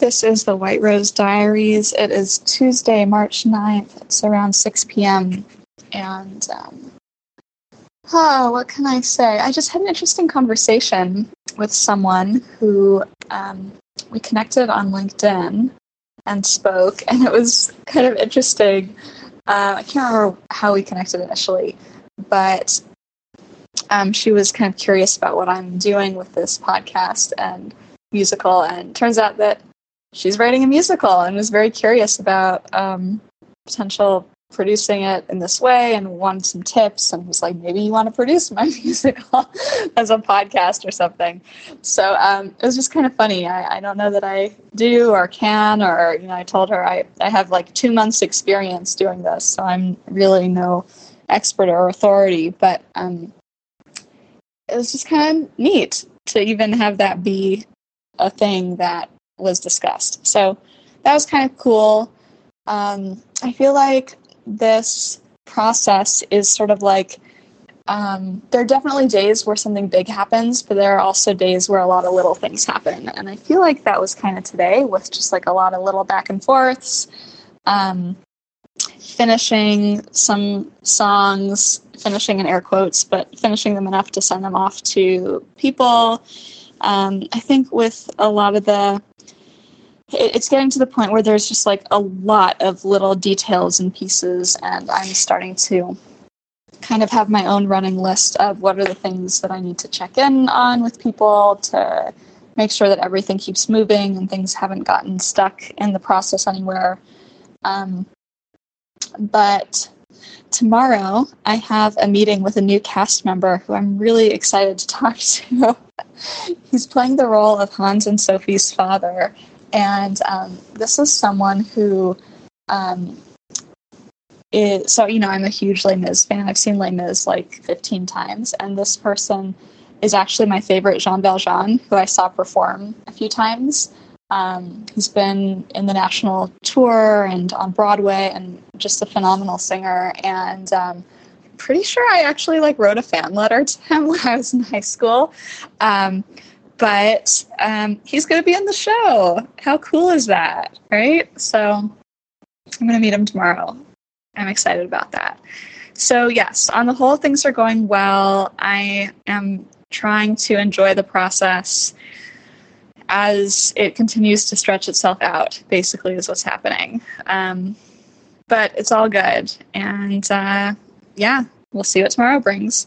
This is the White Rose Diaries. It is Tuesday, March 9th. It's around 6 p.m. And, um, oh, what can I say? I just had an interesting conversation with someone who um, we connected on LinkedIn and spoke, and it was kind of interesting. Uh, I can't remember how we connected initially, but um, she was kind of curious about what I'm doing with this podcast and musical, and turns out that she's writing a musical and was very curious about um, potential producing it in this way and wanted some tips and was like maybe you want to produce my musical as a podcast or something. So um, it was just kind of funny. I, I, don't know that i do or can or you know i told her I, I have like two months experience doing this so i'm really no expert or authority but um, it was just kind of neat to even have that be a thing that was discussed. So that was kind of cool. Um, I feel like this process is sort of like um, there are definitely days where something big happens, but there are also days where a lot of little things happen. And I feel like that was kind of today with just like a lot of little back and forths, um, finishing some songs, finishing in air quotes, but finishing them enough to send them off to people. Um, I think with a lot of the it's getting to the point where there's just like a lot of little details and pieces, and I'm starting to kind of have my own running list of what are the things that I need to check in on with people to make sure that everything keeps moving and things haven't gotten stuck in the process anywhere. Um, but tomorrow I have a meeting with a new cast member who I'm really excited to talk to. He's playing the role of Hans and Sophie's father, and um, this is someone who um, is, so you know I'm a huge Les Mis fan. I've seen Les Mis like 15 times, and this person is actually my favorite Jean Valjean, who I saw perform a few times. Um, he's been in the national tour and on Broadway, and just a phenomenal singer. And um, pretty sure I actually like wrote a fan letter to him when I was in high school. Um, but um, he's going to be on the show. How cool is that, right? So I'm going to meet him tomorrow. I'm excited about that. So, yes, on the whole, things are going well. I am trying to enjoy the process as it continues to stretch itself out, basically, is what's happening. Um, but it's all good. And uh, yeah, we'll see what tomorrow brings.